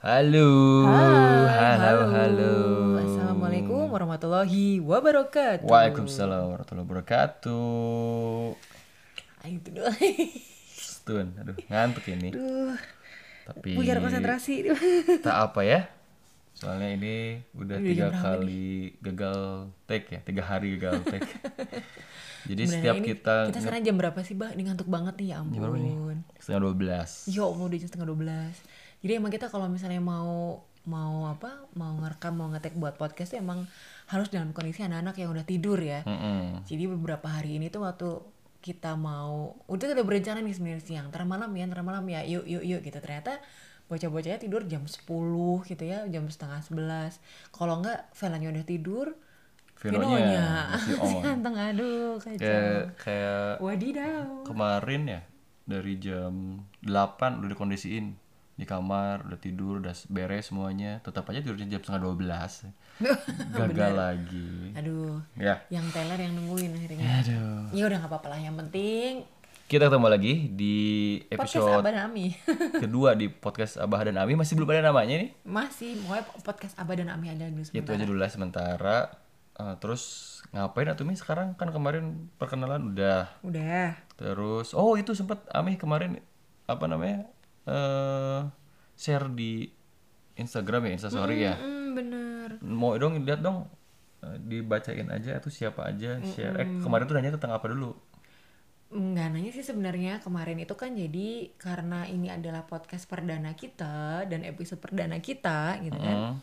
Halo. Hai, halo, halo. Assalamualaikum warahmatullahi wabarakatuh. Waalaikumsalam warahmatullahi wabarakatuh. Ah, itu doang. Stun, aduh ngantuk ini. Duh, Tapi buyar konsentrasi. tak apa ya. Soalnya ini udah Udah tiga kali gagal take ya, tiga hari gagal take. Jadi Sebenarnya setiap ini kita kita sekarang jam berapa sih, Bah? Ini ngantuk banget nih, ya Jam berapa nih? ampun. setengah dua belas. Ya Allah, udah jam setengah 12. Jadi emang kita kalau misalnya mau mau apa mau ngerekam mau ngetek buat podcast tuh emang harus dalam kondisi anak-anak yang udah tidur ya. Jadi beberapa hari ini tuh waktu kita mau udah udah berencana nih sebenarnya siang ntar malam ya ntar malam ya yuk yuk yuk gitu. Ternyata bocah-bocahnya tidur jam 10 gitu ya jam setengah 11 kalau enggak Velanya udah tidur Vinonya ganteng aduh Kayak kacau. Kayak wadidaw. kemarin ya dari jam 8 udah dikondisiin di kamar udah tidur udah beres semuanya. Tetap aja tidurnya jam setengah 12 gagal lagi. Aduh. Ya. Yang teller yang nungguin akhirnya. Aduh. Ya udah nggak apa-apa lah yang penting kita ketemu lagi di podcast episode Abah dan Ami. kedua di podcast Abah dan Ami. Masih belum ada namanya nih. Masih pokoknya podcast Abah dan Ami aja dulu itu sebentar aja dulu lah sementara. Eh, terus ngapain atuh Mi? Sekarang kan kemarin perkenalan udah. Udah. Terus oh itu sempet Ami kemarin apa namanya eh share di Instagram ya Instastory ya? Hmm, bener. Mau dong lihat dong. Eh, dibacain aja itu siapa aja share. Eh kemarin tuh nanya tentang apa dulu? Nggak nanya sih sebenarnya. Kemarin itu kan jadi karena ini adalah podcast perdana kita dan episode perdana kita gitu kan.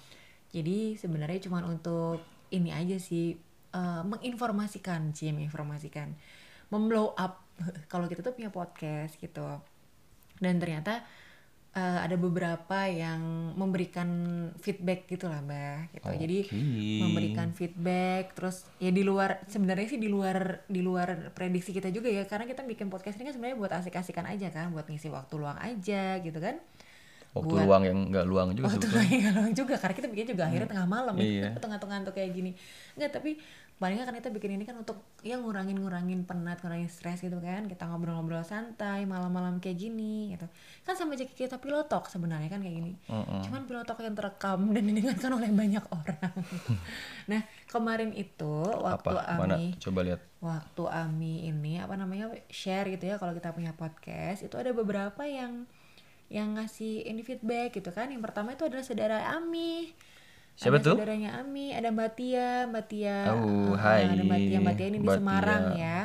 Jadi sebenarnya cuma untuk ini aja sih eh, menginformasikan, sih menginformasikan, memblow up. Kalau kita tuh punya podcast gitu. Dan ternyata eh, ada beberapa yang memberikan feedback gitu lah mbak gitu. Jadi Oke. memberikan feedback terus ya di luar sebenarnya sih di luar di luar prediksi kita juga ya karena kita bikin podcast ini kan sebenarnya buat asik-asikan aja kan buat ngisi waktu luang aja gitu kan waktu luang yang nggak luang juga waktu sebetulnya luang luang juga karena kita bikin juga akhirnya tengah malam Iya. ya tengah-tengah ngantuk kayak gini enggak tapi paling nggak kan kita bikin ini kan untuk ya ngurangin ngurangin penat ngurangin stres gitu kan. Kita ngobrol-ngobrol santai malam-malam kayak gini gitu. Kan sama aja kita pilotok sebenarnya kan kayak gini. Mm-mm. cuman pilotok yang terekam dan didengarkan oleh banyak orang. Nah kemarin itu waktu apa? Mana? Ami coba lihat. waktu Ami ini apa namanya share gitu ya kalau kita punya podcast itu ada beberapa yang yang ngasih ini feedback gitu kan. Yang pertama itu adalah saudara Ami Siapa ada tuh? saudaranya Ami ada Mbak Tia Mbak Tia Oh, eh, hai. ada Mbak Tia Mbak Tia ini di Mbak Semarang Tia. ya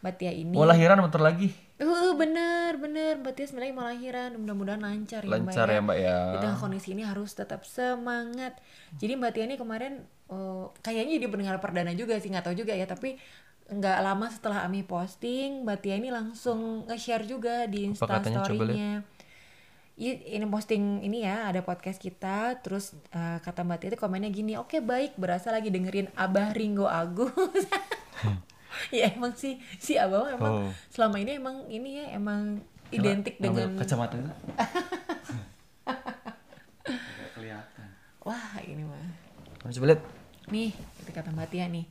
Mbak Tia ini mau lahiran bentar lagi Uh, bener bener Mbak Tia sebenarnya mau lahiran mudah-mudahan lancar ya lancar Mbak ya mbak ya di tengah kondisi ini harus tetap semangat. Jadi Mbak Tia ini kemarin eh, kayaknya jadi pendengar perdana juga sih nggak tahu juga ya tapi nggak lama setelah Ami posting Mbak Tia ini langsung nge-share juga di Apa katanya? Iya, ini posting ini ya ada podcast kita terus eh, kata Mbak itu komennya gini oke baik berasa lagi dengerin Abah Ringo Agus ya emang sih si Abah emang Oh. selama ini emang ini ya emang identik dengan kacamata kelihatan wah ini mah coba lihat Nih, itu kata Mbak Tia nih.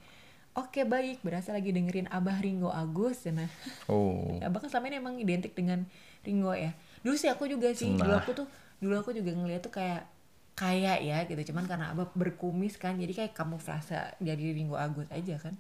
Oke baik, berasa lagi dengerin Abah Ringo Agus. Nah, oh Abah kan selama ini emang identik dengan Ringo ya. Dulu sih aku juga sih, dulu Nah. aku tuh, dulu aku juga ngeliat tuh kayak kayak ya gitu. Cuman karena Abah berkumis kan, jadi kayak kamuflase jadi Ringo Agus aja kan.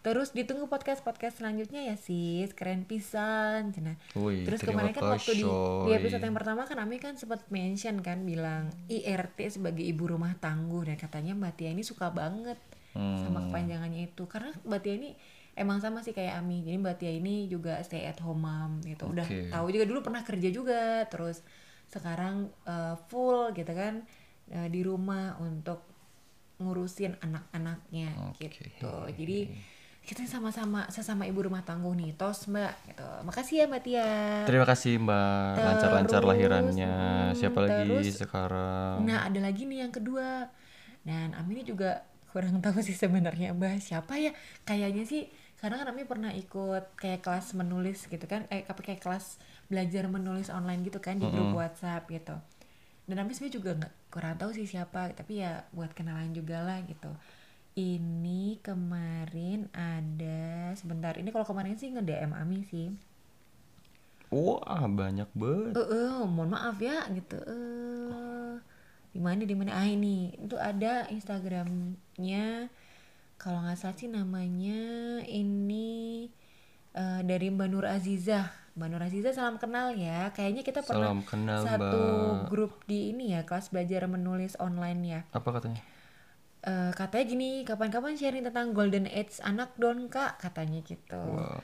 Terus ditunggu podcast-podcast selanjutnya ya sis, keren pisan. Cina. Terus kemarin kan waktu di, di episode yang pertama kan Ami kan sempat mention kan bilang IRT sebagai ibu rumah tangguh dan katanya Mbak Tia ini suka banget sama Hmm. kepanjangannya itu karena Mbak Tia ini emang sama sih kayak Ami jadi Mbak Tia ini juga stay at home mom gitu udah Oke. tahu juga dulu pernah kerja juga terus sekarang eh, full gitu kan eh, di rumah untuk ngurusin anak-anaknya Oke. gitu jadi kita sama-sama sesama ibu rumah tangguh nih tos mbak gitu makasih ya mbak Tia Terima kasih Mbak, lancar-lancar lahirannya. Siapa lagi terus- sekarang? Nah, ada lagi nih yang kedua. Dan Ami ini juga kurang tahu sih sebenarnya Mbak siapa ya. Kayaknya sih karena kan Ami pernah ikut kayak kelas menulis gitu kan. Eh apa kayak kelas belajar menulis online gitu kan di grup WhatsApp gitu. Dan Ami sebenarnya juga nggak kurang tahu sih siapa, tapi ya buat kenalan juga lah gitu. Ini kemarin ada sebentar. Ini kalau kemarin sih nge-DM Ami sih. Wah, banyak banget. Eh, eh, mohon maaf ya gitu. Eh, di mana di mana ah ini itu ada Instagramnya kalau nggak salah sih namanya ini eh, dari Mbak Nur Azizah Mbak Nur Azizah salam kenal ya kayaknya kita pernah Salam kenal, satu Mbak. grup di ini ya kelas belajar menulis online ya Apa katanya? Eh, katanya gini kapan-kapan sharing tentang golden age anak dong kak katanya gitu Wah.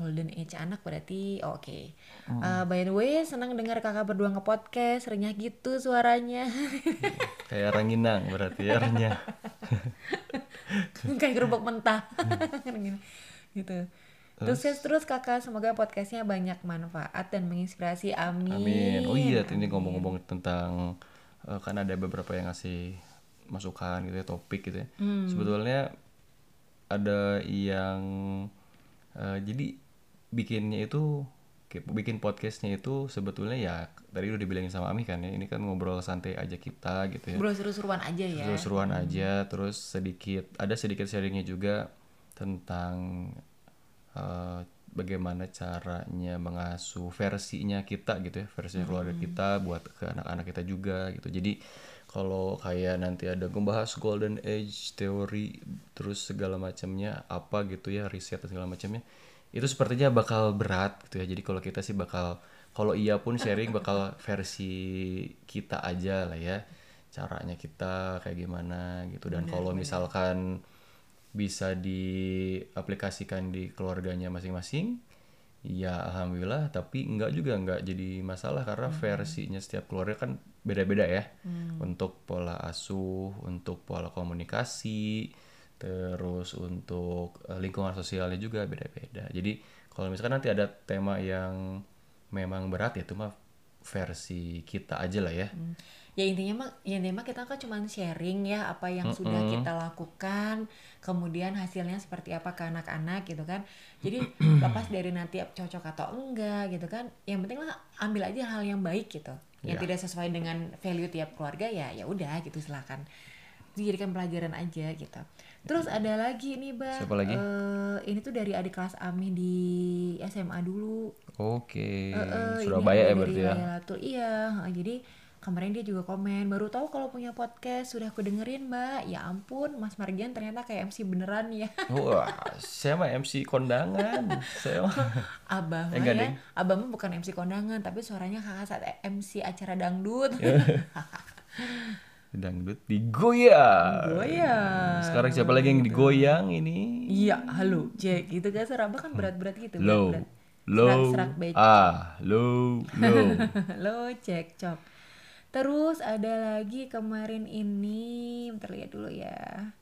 Golden age anak berarti oh, oke Hmm. Eh, by the way senang dengar kakak berdua nge-podcast renyah gitu suaranya Kayak ranginang berarti ya renyah. kayak kerupuk mentah gitu terus terus kakak semoga podcastnya banyak manfaat dan menginspirasi amin Amin. Oh iya, ini ngomong-ngomong tentang eh, kan ada beberapa yang ngasih masukan gitu ya, topik gitu ya. Hmm. Sebetulnya ada yang eh, jadi bikinnya itu bikin podcastnya itu sebetulnya ya tadi udah dibilangin sama Ami kan ya ini kan ngobrol santai aja kita gitu ya. Bro seru-seruan aja ya. Seru-seruan aja terus sedikit ada sedikit sharingnya juga tentang eh, bagaimana caranya mengasuh versinya kita gitu ya versi keluarga kita buat ke anak-anak kita juga gitu. Jadi kalau kayak nanti ada membahas golden age teori terus segala macamnya apa gitu ya riset dan segala macamnya itu sepertinya bakal berat gitu ya. Jadi kalau kita sih bakal kalau iya pun sharing bakal versi kita aja lah ya. Caranya kita kayak gimana gitu. Dan kalau misalkan bisa diaplikasikan di keluarganya masing-masing ya alhamdulillah. Tapi enggak juga enggak jadi masalah karena versinya setiap keluarga kan beda-beda ya. Untuk pola asuh untuk pola komunikasi terus untuk eh, lingkungan sosialnya juga beda-beda. Jadi kalau misalkan nanti ada tema yang memang berat ya itu mah versi kita aja lah ya. Hmm. ya intinya mah ya intinya mah kita kan cuma sharing ya apa yang sudah kita lakukan kemudian hasilnya seperti apa ke anak-anak gitu kan. Jadi lepas dari nanti cocok atau enggak gitu kan yang penting lah ambil aja hal yang baik gitu. Yang Ya. tidak sesuai dengan value tiap keluarga ya ya udah gitu silakan. Dijadikan pelajaran aja gitu terus ada lagi nih bang Siapa lagi? Eh, ini tuh dari adik kelas Ami di SMA dulu oke Eh, eh, ini Surabaya ya berarti ya Laylatul. Iya, jadi kemarin dia juga komen, baru tahu kalau punya podcast, sudah aku dengerin mbak. Ya ampun, Mas Margian ternyata kayak MC beneran ya. Wah, saya mah MC kondangan. saya mah Abah Eh, ya. Abah mah bukan MC kondangan, tapi suaranya kakak saat MC acara dangdut. dangdut digoyang. Goyang. Sekarang siapa lagi yang digoyang ini? Iya, halo, cek gitu kan suara Abah kan berat-berat gitu. Low, berat-berat. low, Serak-serak becek. ah, low, low. Lo cek cok. Terus ada lagi kemarin ini, bentar lihat dulu ya.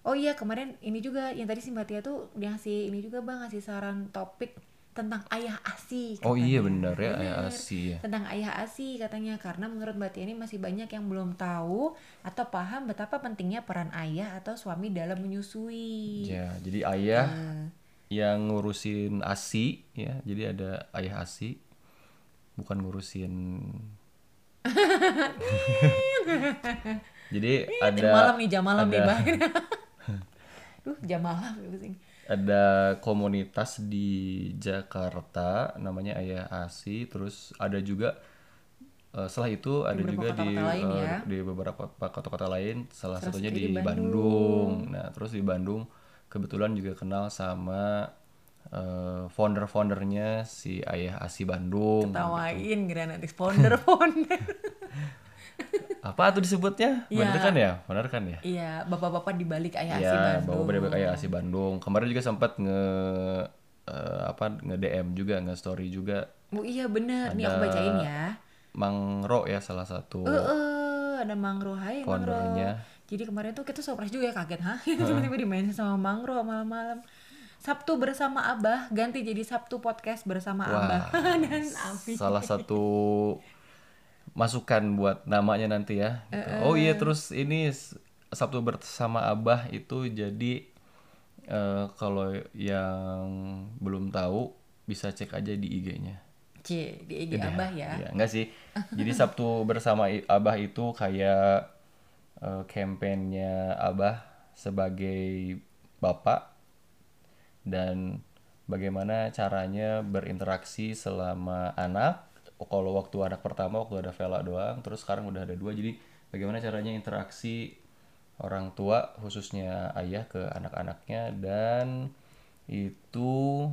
Oh iya kemarin ini juga yang tadi Simbatia tuh ngasih ini juga bang ngasih saran topik tentang ayah asi. Oh iya katanya. benar ya, Bener. ayah asi ya. Tentang ayah asi katanya karena menurut Mbak Tia ini masih banyak yang belum tahu atau paham betapa pentingnya peran ayah atau suami dalam menyusui. Ya, jadi ayah Nah, yang ngurusin asi ya. Jadi ada ayah asi bukan ngurusin Jadi ada jam malam nih jam malam nih ada- bang. Duh jam malam ya pusing. Ada komunitas di Jakarta namanya Ayah Asi terus ada juga eh, setelah itu ada juga di kota-kota lain eh, ya. di beberapa pa- kota-kota lain salah Salah satunya di, di Bandung. nah terus di Bandung kebetulan juga kenal sama eh, founder-foundernya si Ayah Asi Bandung Tawain Granatis founder founder. apa tuh disebutnya Iya. bener kan ya bener kan ya Iya, bapak-bapak di balik ayah asi ya Bandung. bawa beda kayak Asi Bandung kemarin juga sempat nge eh, apa nge DM juga nge story juga Oh iya bener, nih aku bacain ya. Mang Ro ya salah satu Eh, eh, ada Mangro, hai Mangro. Jadi kemarin tuh kita surprise juga ya kaget, hah? Tiba-tiba dimainin sama Mangro malam-malam. Sabtu bersama Abah ganti jadi Sabtu podcast bersama Wah, Abah dan Abi. salah satu masukan buat namanya nanti ya. gitu. Oh iya terus ini Sabtu bersama Abah itu jadi eh, kalau yang belum tahu bisa cek aja di IG-nya. C di IG Abah ya. Iya, enggak sih. Jadi Sabtu bersama Abah itu kayak eh, kampanyenya Abah sebagai bapak dan bagaimana caranya berinteraksi selama anak. Kalau waktu anak pertama waktu ada Vela doang, terus sekarang udah ada dua. Jadi bagaimana caranya interaksi orang tua khususnya ayah ke anak-anaknya? Dan itu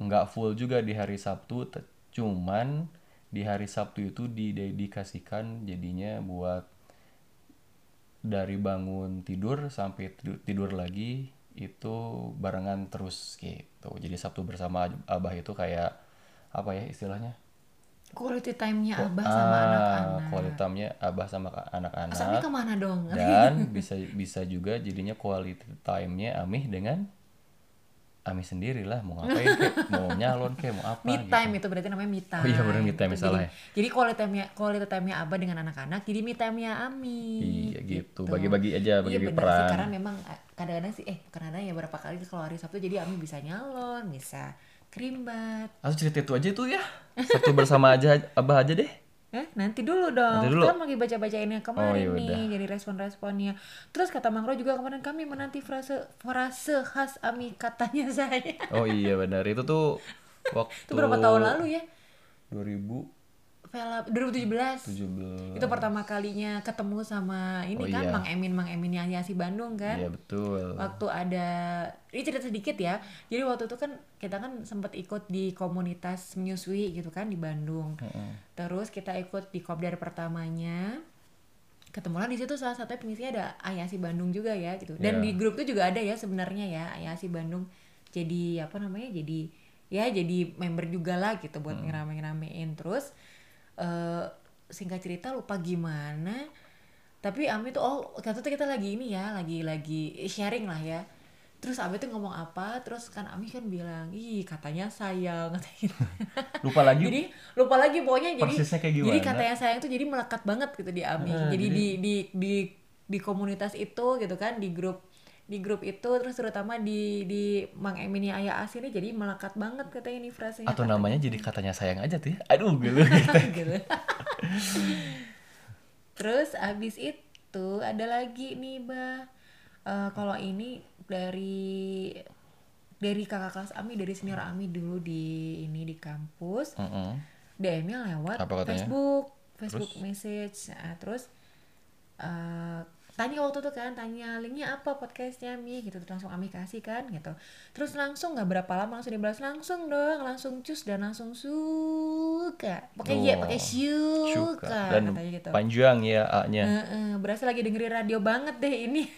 nggak full juga di hari Sabtu cuman di hari Sabtu itu didedikasikan jadinya buat dari bangun tidur sampai tidur, tidur lagi itu barengan terus gitu. Jadi Sabtu bersama abah itu kayak apa ya istilahnya quality time-nya abah sama anak-anak. quality time-nya abah sama ka- anak-anak. Asalnya ke mana dong? Dan bisa bisa juga jadinya quality time-nya Amih dengan Amih sendiri lah. Mau ngapain kek? Mau nyalon kek? Mau apa me gitu. time itu berarti namanya me time Oh iya, bener, me time, Gitu. salah jadi, ya. jadi quality time-nya quality time-nya abah dengan anak-anak jadi me time-nya Ami iya gitu. Bagi-bagi aja Iya bagi-bagi benar sih. peran. Karena memang eh, kadang-kadang sih eh kadang-kadang ya berapa kali kalau hari Sabtu jadi Ami bisa nyalon bisa krimbat atau cerita itu aja tuh ya Sabtu bersama aja abah aja deh Eh, nanti dulu dong. Nanti dulu. Kan lagi baca-bacain yang kemarin Oh, nih, jadi respon-responnya. Terus kata Mangro juga kemarin kami menanti frase frase khas Ami katanya saya. oh iya benar itu tuh waktu Itu berapa tahun lalu ya? 2017 Vela 2017. Itu pertama kalinya ketemu sama ini Oh, kan iya. Mang Emin Mang Emin yang Yasi Bandung kan. iya betul Waktu ada ini cerita sedikit ya. Jadi waktu itu kan kita kan sempat ikut di komunitas menyusui gitu kan di Bandung. Terus kita ikut di kopdar pertamanya. Ketemulah di situ salah satunya pengisinya ada Ayasi Bandung juga ya gitu. Dan Iya. di grup itu juga ada ya sebenarnya ya Ayasi Bandung jadi apa namanya? Jadi ya jadi member juga lah gitu buat ngerame-ngeramein terus eh singkat cerita lupa gimana tapi Ami tuh oh waktu itu kita lagi ini ya lagi lagi sharing lah ya terus Ami tuh ngomong apa terus kan Ami kan bilang ih katanya sayang katanya gitu. lupa lagi jadi lupa lagi pokoknya jadi kayak jadi gimana? katanya sayang tuh jadi melekat banget gitu di Ami jadi, di di di di komunitas itu gitu kan di grup di grup itu terus terutama di di Mang Emin yang Ayah Asi ini jadi melekat banget katanya ini frasenya atau namanya jadi katanya sayang aja tuh ya. Aduh gitu gitu. Terus abis itu ada lagi nih bah Eh, kalau ini dari dari kakak kelas Ami dari senior Ami dulu di ini di kampus. Mm-mm. DM-nya lewat Apa katanya? Facebook. Facebook message. Nah, terus eh, tanya waktu itu kan tanya linknya apa podcastnya? Mi gitu terus langsung Ami kasih kan gitu. Terus langsung nggak berapa lama langsung dibalas langsung dong langsung cus dan langsung suka. Pakai ya Oh, pakai suka. Dan katanya gitu. panjang ya A-nya. Heeh, berasa lagi dengerin radio banget deh ini.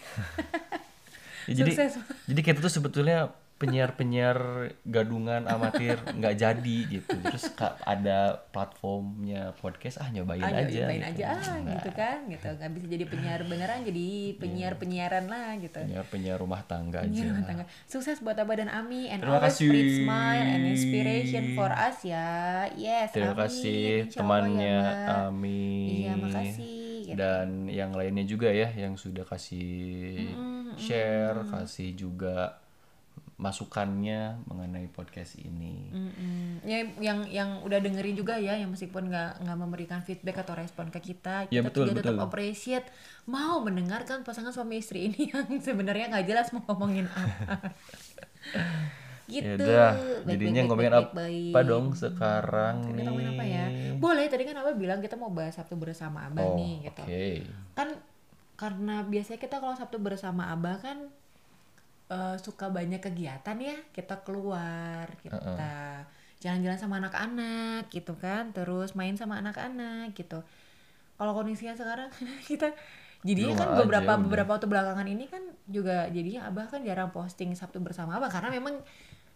Ya, jadi Sukses. jadi kita tuh sebetulnya penyiar-penyiar gadungan amatir nggak jadi gitu terus ada platformnya podcast ah nyobain ayo aja cobain gitu. aja ah, gitu kan gitu nggak bisa jadi penyiar beneran jadi penyiar penyiaran lah gitu penyiar penyiar rumah tangga Penyiar aja rumah tangga. Sukses buat Abah dan Ami and Terima always kasih. spread smile and inspiration for us ya. Yes, terima amin. kasih Allah temannya ya. Ami Iya, makasih. gitu. dan yang lainnya juga ya yang sudah kasih share kasih juga masukannya mengenai podcast ini Mm-mm. Ya, yang yang udah dengerin juga ya, yang meskipun nggak nggak memberikan feedback atau respon ke kita, Ya, kita betul, juga tetap betul. appreciate mau mendengarkan pasangan suami istri ini yang sebenarnya nggak jelas mau ngomongin apa. gitu. ya udah Baik, jadinya baik, ngomongin baik, apa baik, baik. dong sekarang Kita nih ngomongin apa ya? Boleh, tadi kan Abah bilang kita mau bahas Sabtu bersama Abah oh nih gitu. oke Kan karena biasanya kita kalau Sabtu bersama Abah kan eh, suka banyak kegiatan ya. Kita keluar, kita jalan-jalan sama anak-anak gitu kan, terus main sama anak-anak gitu. Kalau kondisinya sekarang kita jadinya Di kan rumah aja beberapa beberapa waktu belakangan ini kan juga jadinya Abah kan jarang posting Sabtu bersama Abah karena memang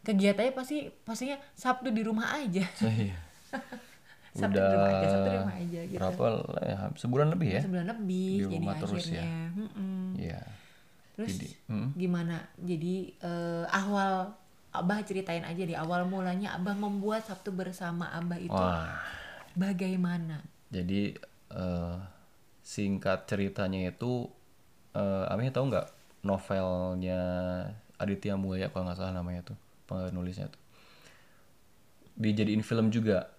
kegiatannya pasti pastinya Sabtu di rumah aja. Iya. Sabtu di rumah aja, Sabtu di rumah aja gitu. berapa lah ya, sebulan lebih ya Sebulan lebih Di jadi terus ya. akhirnya. Mm-mm. Iya Terus Jadi, mm. gimana? Jadi eh, awal Abah ceritain aja di awal mulanya Abah membuat Sabtu bersama Abah itu wah bagaimana? jadi eh, singkat ceritanya itu eh Ami tahu nggak novelnya Aditya Mulya kalau nggak salah namanya tuh penulisnya tuh dijadiin film juga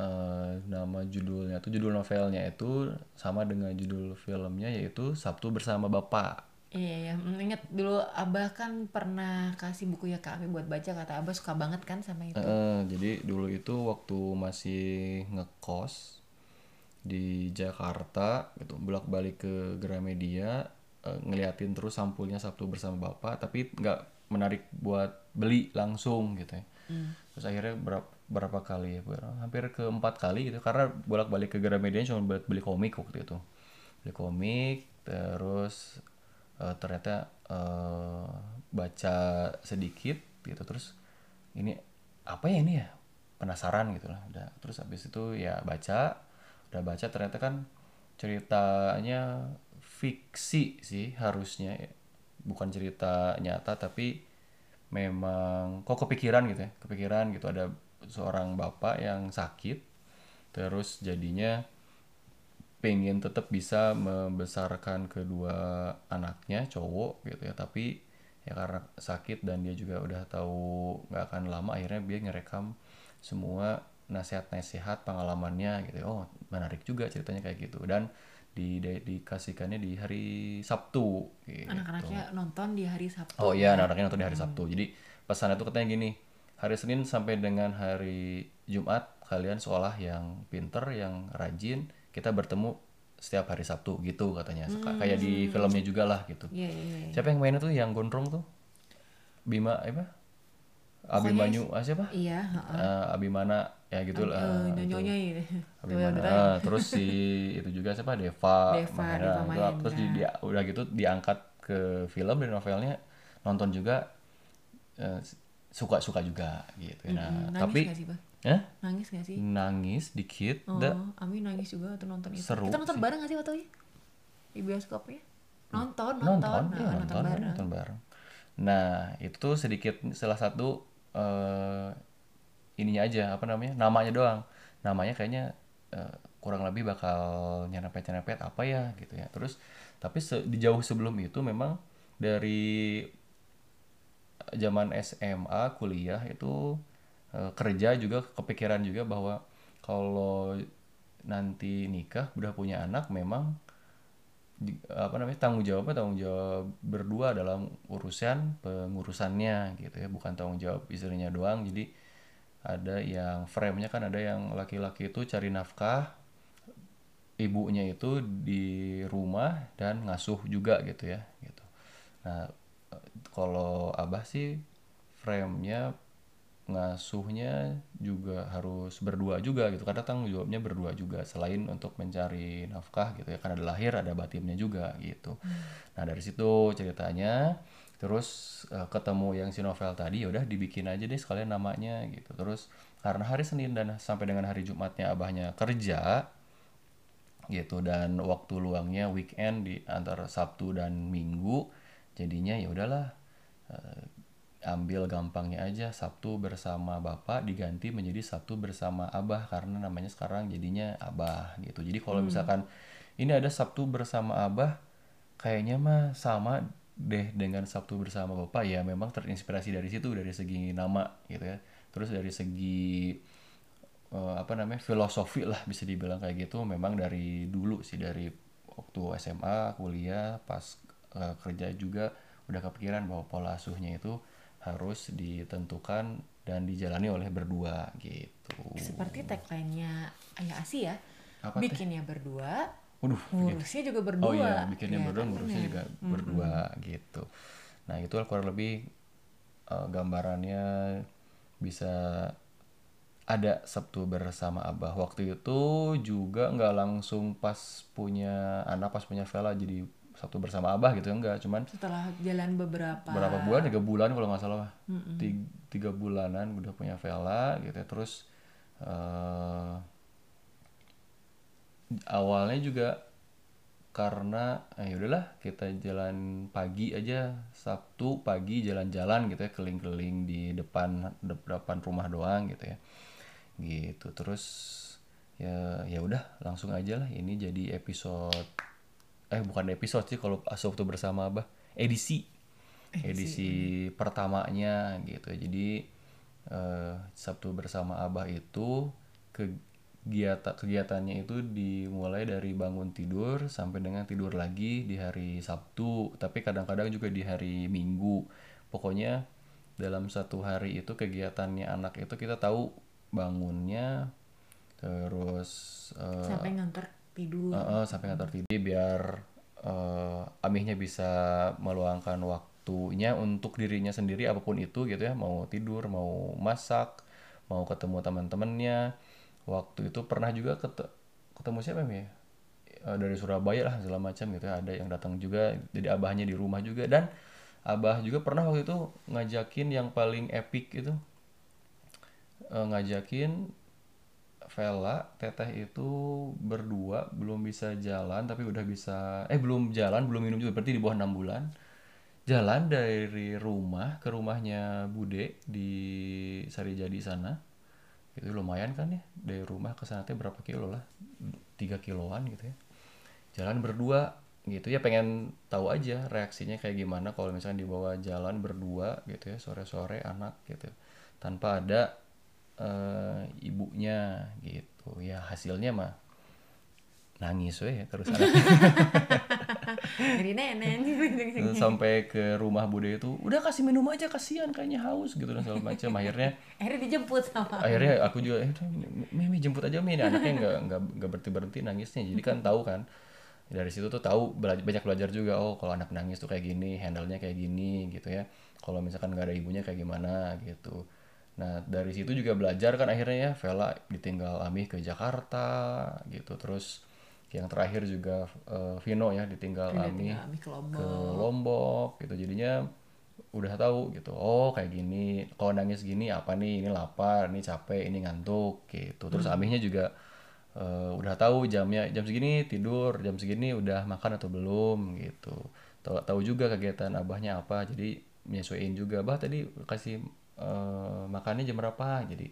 Eh, nama judulnya tuh judul novelnya itu sama dengan judul filmnya yaitu Sabtu bersama Bapak Iya ya, Mm, ingat dulu Abah kan pernah kasih buku ya ke Ami buat baca kata Abah suka banget kan sama itu. Eh, jadi dulu itu waktu masih ngekos di Jakarta gitu bolak-balik ke Gramedia eh, ngeliatin terus sampulnya Sabtu bersama Bapak tapi nggak menarik buat beli langsung gitu ya. Terus akhirnya berapa berapa kali ya hampir ke empat kali gitu karena bolak-balik ke Gramedia cuma buat beli komik waktu itu. Beli komik terus eh, ternyata eh, baca sedikit gitu terus ini apa ya ini ya penasaran gitu lah udah terus habis itu ya baca udah baca ternyata kan ceritanya fiksi sih harusnya ya. bukan cerita nyata tapi memang kok kepikiran gitu ya kepikiran gitu ada seorang bapak yang sakit terus jadinya pengen tetap bisa membesarkan kedua anaknya cowok gitu ya tapi ya karena sakit dan dia juga udah tahu nggak akan lama akhirnya dia ngerekam semua nasihat-nasihat pengalamannya gitu ya. oh menarik juga ceritanya kayak gitu dan di, di- dikasihkannya di hari Sabtu gitu. Anak-anaknya nonton di hari Sabtu. Oh iya, anak-anaknya nonton di hari Sabtu. Jadi pesannya tuh katanya gini, hari Senin sampai dengan hari Jumat kalian seolah yang pinter, yang rajin, kita bertemu setiap hari Sabtu gitu katanya. Suka- Kayak di filmnya juga lah gitu. Iya, iya, iya. Siapa yang mainnya tuh yang gondrong tuh? Bima apa? Abimanyu, ah, siapa? Iya. Eh, Abimana ya gitu lah. Nyonya gitu. Abimana. Ah, terus si itu juga siapa Deva, Deva, Mahendra, Deva gitu. Mahendra. terus di, dia udah gitu diangkat ke film dan novelnya nonton juga eh, suka-suka juga gitu nah Hmm, tapi sih? Eh Nangis gak sih? nangis dikit Oh, da- Ami nangis juga waktu nonton itu. Seru Kita nonton sih. bareng gak sih waktu itu? Di bioskopnya? Nonton, nonton nonton, iya, Nah, nonton, bareng. nonton bareng nah itu sedikit salah satu eh, ininya aja apa namanya namanya doang namanya kayaknya eh, kurang lebih bakal nyerempet apa ya gitu ya terus tapi se- di jauh sebelum itu memang dari zaman SMA kuliah itu eh, kerja juga kepikiran juga bahwa kalau nanti nikah udah punya anak memang apa namanya tanggung jawabnya tanggung jawab berdua dalam urusan pengurusannya gitu ya. Bukan tanggung jawab istrinya doang. Jadi ada yang frame-nya kan ada yang laki-laki itu cari nafkah ibunya itu di rumah dan ngasuh juga gitu ya gitu. Nah eh, kalau abah sih frame-nya ngasuhnya juga harus berdua juga gitu karena tanggung jawabnya berdua juga selain untuk mencari nafkah gitu ya karena ada lahir ada batinnya juga gitu. Nah dari situ ceritanya terus eh, ketemu yang si novel tadi ya udah dibikin aja deh sekalian namanya gitu. Terus karena hari Senin dan sampai dengan hari Jumatnya abahnya kerja gitu dan waktu luangnya weekend di antara Sabtu dan Minggu jadinya ya udahlah eh, ambil gampangnya aja Sabtu bersama Bapak diganti menjadi Sabtu bersama Abah karena namanya sekarang jadinya Abah gitu. Jadi kalau misalkan ini ada Sabtu bersama Abah kayaknya mah sama deh dengan Sabtu bersama Bapak ya memang terinspirasi dari situ dari segi nama gitu ya. Terus dari segi eh, apa namanya filosofi lah bisa dibilang kayak gitu. Memang dari dulu sih dari waktu SMA kuliah pas eh, kerja juga udah kepikiran bahwa pola asuhnya itu harus ditentukan dan dijalani oleh berdua gitu Seperti tagline-nya Ayah Asi ya. Apa teh? Bikinnya berdua, Waduh, ngurusnya juga berdua. Oh iya, bikinnya Ya, berdua, kan ngurusnya bener. juga berdua gitu. Nah itu kurang lebih eh, gambarannya bisa ada Sabtu bersama Abah. Waktu itu juga nggak langsung pas punya anak, pas punya Vela jadi Sabtu bersama Abah gitu enggak, cuman Setelah jalan beberapa berapa bulan? Tiga bulan kalau nggak salah. Tiga, tiga bulanan udah punya Vela gitu ya. terus eh, awalnya juga karena eh, ya udahlah kita jalan pagi aja Sabtu pagi jalan-jalan gitu ya keliling-keliling di depan depan rumah doang gitu ya. Gitu. Terus ya ya udah langsung aja lah. Ini jadi episode eh bukan episode sih kalau Sabtu bersama Abah. Edisi. Edisi pertamanya gitu. Jadi eh, Sabtu bersama Abah itu kegiatan kegiatannya itu dimulai dari bangun tidur sampai dengan tidur lagi di hari Sabtu. Tapi kadang-kadang juga di hari Minggu. Pokoknya dalam satu hari itu kegiatannya anak itu kita tahu bangunnya terus eh, sampai ngantor tidur. Eh, eh, sampai ngantor tidur biar eh, Amihnya bisa meluangkan waktunya untuk dirinya sendiri apa pun itu gitu ya. Mau tidur mau masak mau ketemu teman-temannya. Waktu itu pernah juga kete- ketemu siapa ya dari Surabaya lah segala macam gitu ya. Ada yang datang juga jadi abahnya di rumah juga. Dan abah juga pernah waktu itu ngajakin yang paling epic itu eh, ngajakin Vela, Teteh itu berdua belum bisa jalan tapi udah bisa eh belum jalan belum minum juga berarti di bawah enam bulan. Jalan dari rumah ke rumahnya Bude di Sarijadi sana. Itu lumayan kan ya dari rumah ke sana berapa kilo lah tiga kiloan gitu ya. Jalan berdua gitu ya pengen tahu aja reaksinya kayak gimana kalau misalnya dibawa jalan berdua gitu ya sore-sore anak gitu. Tanpa ada eh, ibunya gitu. Ya hasilnya mah nangis weh terus dari nenek sampai ke rumah bude itu udah kasih minum aja kasihan kayaknya haus gitu dan segala macam. Akhirnya akhirnya dijemput sama akhirnya aku juga eh Mimi jemput aja Mimi anaknya nggak nggak nggak berhenti berhenti nangisnya. Jadi kan tahu kan dari situ tuh tahu bela- banyak belajar juga oh kalau anak nangis tuh kayak gini handle-nya kayak gini gitu ya. Kalau misalkan nggak ada ibunya kayak gimana gitu nah dari situ juga belajar kan akhirnya ya Vela ditinggal Amih ke Jakarta gitu. Terus yang terakhir juga eh, Vino ya ditinggal Amih Kami ke Lombok. ke Lombok gitu. Jadinya udah tahu gitu oh kayak gini kalau nangis gini apa nih? Ini lapar ini capek ini ngantuk gitu. Terus Amihnya juga eh, udah tahu jamnya jam segini tidur jam segini udah makan atau belum gitu. Tahu tahu juga kegiatan abahnya apa jadi menyesuaikan juga. Bah tadi kasih eh, makannya jam berapa? Jadi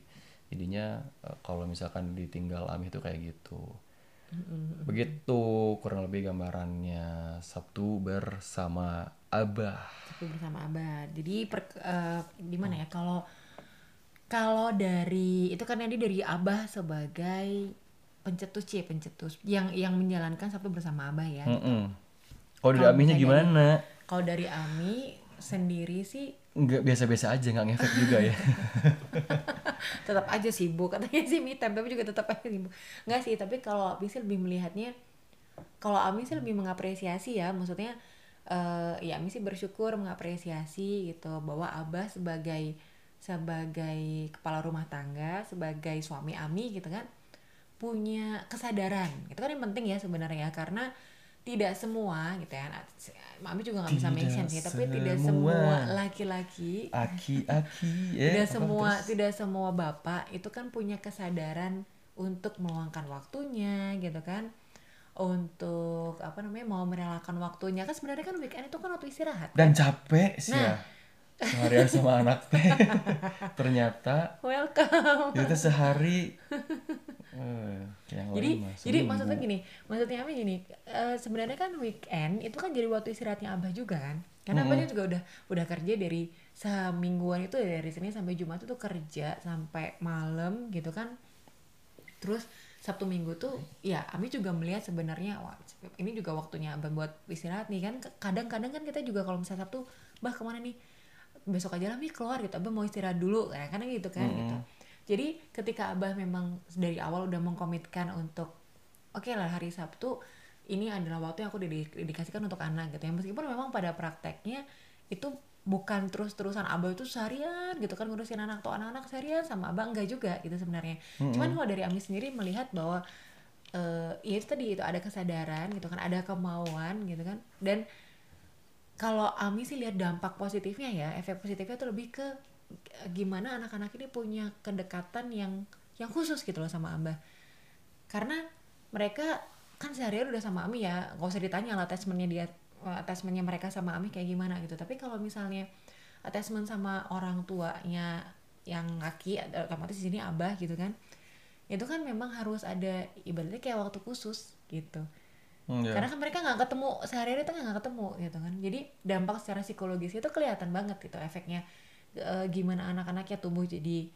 jadinya eh, kalau misalkan ditinggal Amih itu kayak gitu. Begitu kurang lebih gambarannya Sabtu bersama Abah. Tapi bersama abah. Jadi per, eh, gimana ya kalau kalau dari itu kan tadi dari abah sebagai pencetus ya pencetus. Yang yang menjalankan Sabtu bersama abah ya Mm-mm. Kalau dari Amihnya gimana? kalau dari Ami sendiri sih Nggak biasa-biasa aja, nggak ngefek juga ya. tetap aja sibuk katanya sih me time tapi juga tetap aja sibuk nggak sih tapi kalau Ami sih lebih melihatnya kalau Ami sih lebih mengapresiasi ya maksudnya eh ya Ami sih bersyukur mengapresiasi gitu bahwa Abah sebagai sebagai kepala rumah tangga sebagai suami Ami gitu kan punya kesadaran itu kan yang penting ya sebenarnya karena tidak semua gitu ya Mami juga nggak bisa mention sih tapi tidak semua. laki-laki Aki-aki ya. tidak semua terus? tidak semua bapak itu kan punya kesadaran untuk meluangkan waktunya gitu kan untuk apa namanya mau merelakan waktunya kan sebenarnya kan weekend itu kan waktu istirahat Dan capek sih Nah. ya. Seharian sama anak teh. Ternyata welcome itu sehari eh, yang jadi lain mah jadi seminggu. maksudnya gini maksudnya apa gini? Eh, sebenarnya kan weekend itu kan jadi waktu istirahatnya abah juga kan? Karena abahnya juga udah udah kerja dari semingguan itu dari Senin sampai Jumat itu kerja sampai malam gitu kan. Terus Sabtu Minggu tuh ya Ami juga melihat sebenarnya wah ini juga waktunya abah buat istirahat nih kan. Kadang-kadang kan kita juga kalau misalnya Sabtu bah ke mana nih? Besok aja lah Mi keluar gitu. Abah mau istirahat dulu kadang kadang gitu kan gitu jadi ketika abah memang dari awal udah mengkomitkan untuk oke lah hari Sabtu ini adalah waktu yang aku dedi- dedikasikan untuk anak gitu ya. Meskipun memang pada prakteknya itu bukan terus-terusan abah itu seharian gitu kan ngurusin anak atau anak-anak seharian sama abah enggak juga gitu sebenarnya. Cuman kalau dari Ami sendiri melihat bahwa eh ya itu tadi itu ada kesadaran gitu kan ada kemauan gitu kan. Dan kalau Ami sih lihat dampak positifnya ya efek positifnya tuh lebih ke gimana anak-anak ini punya kedekatan yang yang khusus gitu loh sama Abah. Karena mereka kan seharian udah sama Ami ya nggak usah ditanya lah attachmentnya dia attachmentnya mereka sama Ami kayak gimana gitu. Tapi kalau misalnya attachment sama orang tuanya yang laki otomatis di sini Abah gitu kan itu kan memang harus ada ibaratnya kayak waktu khusus gitu. Hmm, ya. karena kan mereka nggak ketemu sehari-hari itu nggak ketemu gitu kan. Jadi dampak secara psikologis itu kelihatan banget gitu efeknya E, gimana anak-anaknya tumbuh jadi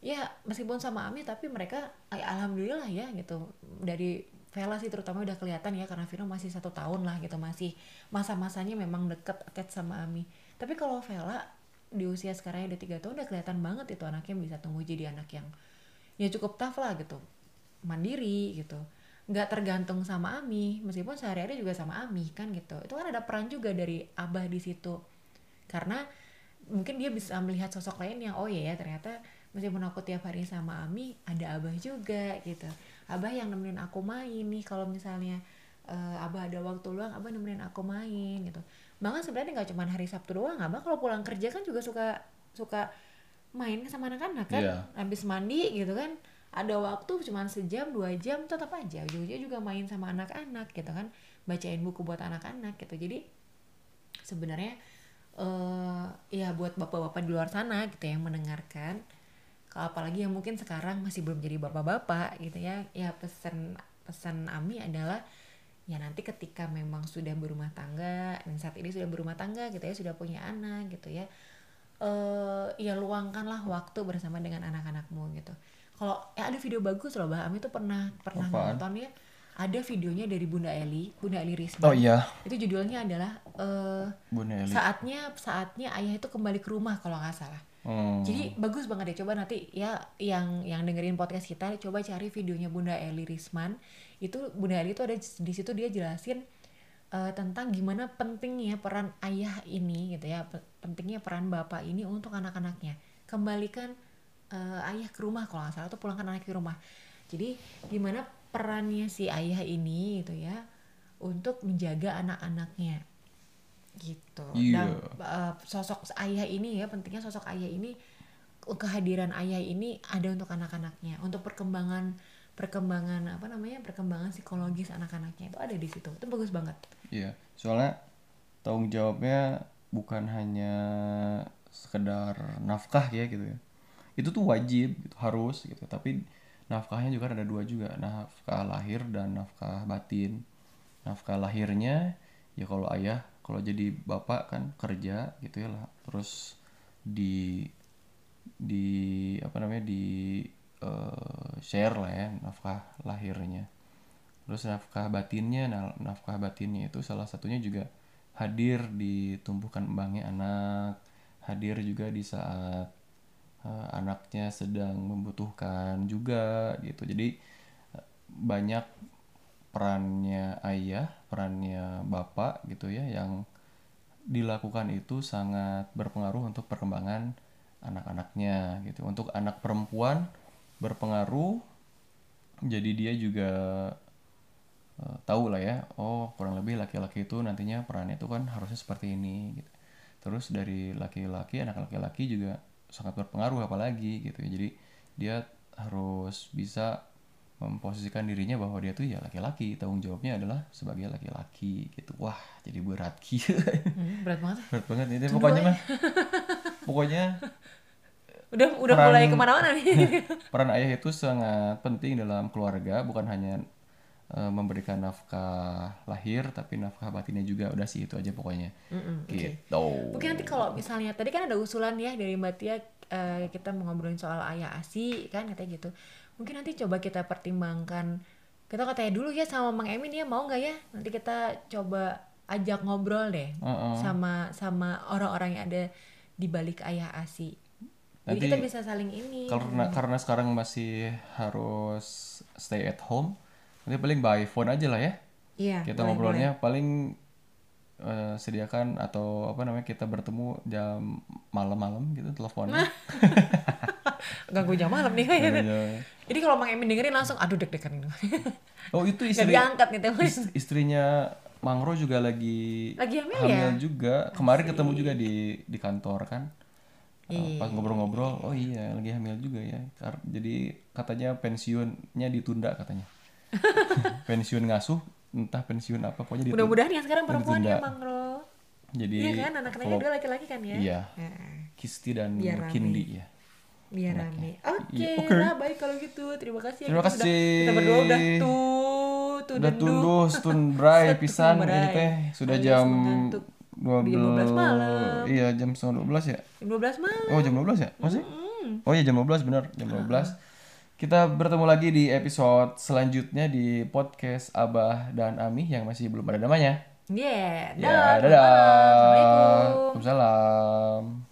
ya meskipun sama Ami tapi mereka ay, alhamdulillah ya gitu. Dari Vela sih terutama udah kelihatan ya karena Vino masih satu tahun lah gitu masih masa-masanya memang deket attach sama Ami. Tapi kalau Vela di usia sekarang udah tiga tahun udah kelihatan banget itu anaknya bisa tumbuh jadi anak yang ya cukup tough lah gitu. Mandiri gitu. Nggak tergantung sama Ami meskipun sehari-hari juga sama Ami kan gitu. Itu kan ada peran juga dari abah di situ. Karena mungkin dia bisa melihat sosok lain yang oh iya ya ternyata meskipun aku tiap hari sama Ami ada abah juga gitu. Abah yang nemenin aku main nih kalau misalnya eh, abah ada waktu luang abah nemenin aku main gitu. Bahkan sebenarnya nggak cuma hari Sabtu doang abah kalau pulang kerja kan juga suka suka main sama anak-anak kan. Iya. habis mandi gitu kan ada waktu cuma sejam dua jam tetap aja. Ujung-ujungnya juga main sama anak-anak gitu kan. Bacain buku buat anak-anak gitu. Jadi sebenarnya eh ya buat bapak-bapak di luar sana gitu yang mendengarkan. Kalau apalagi yang mungkin sekarang masih belum jadi bapak-bapak gitu ya. Ya pesan pesan Ami adalah ya nanti ketika memang sudah berumah tangga dan saat ini sudah berumah tangga gitu ya sudah punya anak gitu ya eh ya luangkanlah waktu bersama dengan anak-anakmu gitu. Kalau eh, ada video bagus loh Bah Ami tuh pernah pernah Apaan? nonton ya ada videonya dari Bunda Eli Bunda Eli Risma. Oh iya, itu judulnya adalah eh Bu Nelly. saatnya saatnya ayah itu kembali ke rumah kalau nggak salah. Hmm. jadi bagus banget ya coba nanti ya yang yang dengerin podcast kita coba cari videonya Bunda Eli Risman. Itu Bunda Eli itu ada di situ dia jelasin eh, tentang gimana pentingnya peran ayah ini gitu ya pe- pentingnya peran bapak ini untuk anak-anaknya. Kembalikan eh, ayah ke rumah kalau nggak salah atau pulangkan anak ke rumah. Jadi gimana perannya si ayah ini gitu ya untuk menjaga anak-anaknya gitu Iya. dan uh, sosok ayah ini ya pentingnya sosok ayah ini kehadiran ayah ini ada untuk anak-anaknya untuk perkembangan perkembangan apa namanya perkembangan psikologis anak-anaknya itu ada di situ itu bagus banget Iya, soalnya tanggung jawabnya bukan hanya sekedar nafkah ya gitu ya. Itu tuh wajib, gitu, harus gitu. Tapi nafkahnya juga ada dua juga, nafkah lahir dan nafkah batin. Nafkah lahirnya ya kalau ayah, kalau jadi bapak kan kerja gitu ya lah, terus di di apa namanya di eh, share lah ya nafkah lahirnya. Terus nafkah batinnya, nah, nafkah batinnya itu salah satunya juga hadir di tumbuh kembangnya anak, hadir juga di saat eh, anaknya sedang membutuhkan juga gitu. Jadi eh, banyak perannya ayah, perannya bapak gitu ya yang dilakukan itu sangat berpengaruh untuk perkembangan anak-anaknya gitu. Untuk anak perempuan berpengaruh jadi dia juga eh, tahu lah ya oh kurang lebih laki-laki itu nantinya perannya itu kan harusnya seperti ini gitu terus dari laki-laki anak laki-laki juga sangat berpengaruh apalagi gitu ya. Jadi dia harus bisa memposisikan dirinya bahwa dia tuh ya laki-laki. Tanggung jawabnya adalah sebagai laki-laki gitu. Wah jadi berat gitu Hmm, berat banget. Berat banget ini pokoknya mah pokoknya udah udah Peran- mulai ke mana-mana nih. peran ayah itu sangat penting dalam keluarga. Bukan hanya memberikan nafkah lahir tapi nafkah batinnya juga udah sih itu aja pokoknya Mm-mm, oke. gitu Mungkin nanti kalau misalnya tadi kan ada usulan ya dari Mbak Tia eh, kita mau ngobrolin soal ayah asi kan katanya gitu. Mungkin nanti coba kita pertimbangkan kita katanya dulu ya sama Mang Emin ya mau nggak ya nanti kita coba ajak ngobrol deh Heeh. sama sama orang-orang yang ada di balik ayah asi. Jadi Nanti kita bisa saling ini. karena karena sekarang masih harus stay at home nanti paling by phone aja lah ya Iya. kita boleh, ngobrolnya paling eh, sediakan atau apa namanya kita bertemu jam malam-malam gitu teleponnya boleh. Ganggu jam malam nih. Iya. Jadi kalau Mang Emin dengerin langsung aduh deg-degan oh itu Gak istri diangkat nih telepon. ist- istrinya Mangro juga lagi Lagi hamil ya? juga kemarin ketemu juga di di kantor kan Uh, Iya. pas ngobrol-ngobrol oh iya lagi hamil juga ya jadi katanya pensiunnya ditunda katanya pensiun ngasuh entah pensiun apa pokoknya Mudah-mudahan yang sekarang perempuan ditunda. Mang Ro. jadi Iya kan anak-anaknya dua laki-laki kan ya? iya. Kisti dan Biar. Kindi ya biar rame. Oke, Iya, oke. lah baik kalau gitu. Terima kasih ya. Terima Kita sudah- kasih. kita berdua udah tuh, tuh udah tunduh stun bray pisan ini teh sudah jam mengantuk. 12 Jam 12 malam. iya jam setengah 12 ya Jam 12 malam. Oh jam 12 ya? Masih? Mm. Oh iya jam 12 benar, jam 12. Kita bertemu lagi di episode selanjutnya di podcast Abah dan Ami yang masih belum ada namanya. Yeah, Ya, dah, dadah. Assalamualaikum. Waalaikumsalam.